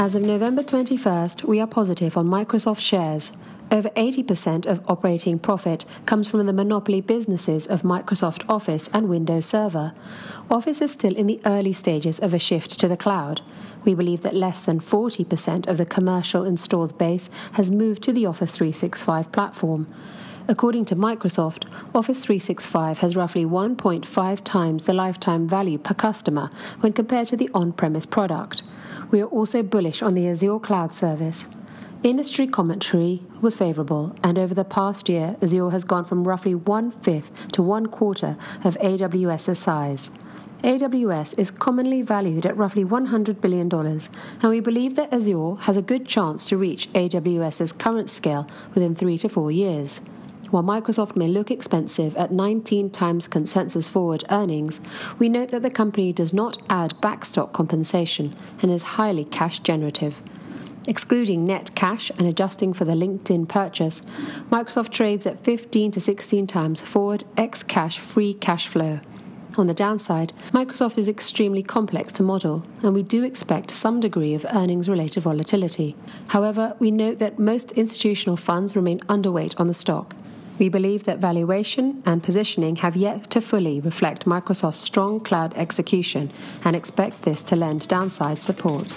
As of November 21st, we are positive on Microsoft shares. Over 80% of operating profit comes from the monopoly businesses of Microsoft Office and Windows Server. Office is still in the early stages of a shift to the cloud. We believe that less than 40% of the commercial installed base has moved to the Office 365 platform. According to Microsoft, Office 365 has roughly 1.5 times the lifetime value per customer when compared to the on premise product. We are also bullish on the Azure cloud service. Industry commentary was favorable, and over the past year, Azure has gone from roughly one fifth to one quarter of AWS's size. AWS is commonly valued at roughly $100 billion, and we believe that Azure has a good chance to reach AWS's current scale within three to four years. While Microsoft may look expensive at 19 times consensus forward earnings, we note that the company does not add back stock compensation and is highly cash generative. Excluding net cash and adjusting for the LinkedIn purchase, Microsoft trades at 15 to 16 times forward ex cash free cash flow. On the downside, Microsoft is extremely complex to model, and we do expect some degree of earnings related volatility. However, we note that most institutional funds remain underweight on the stock. We believe that valuation and positioning have yet to fully reflect Microsoft's strong cloud execution and expect this to lend downside support.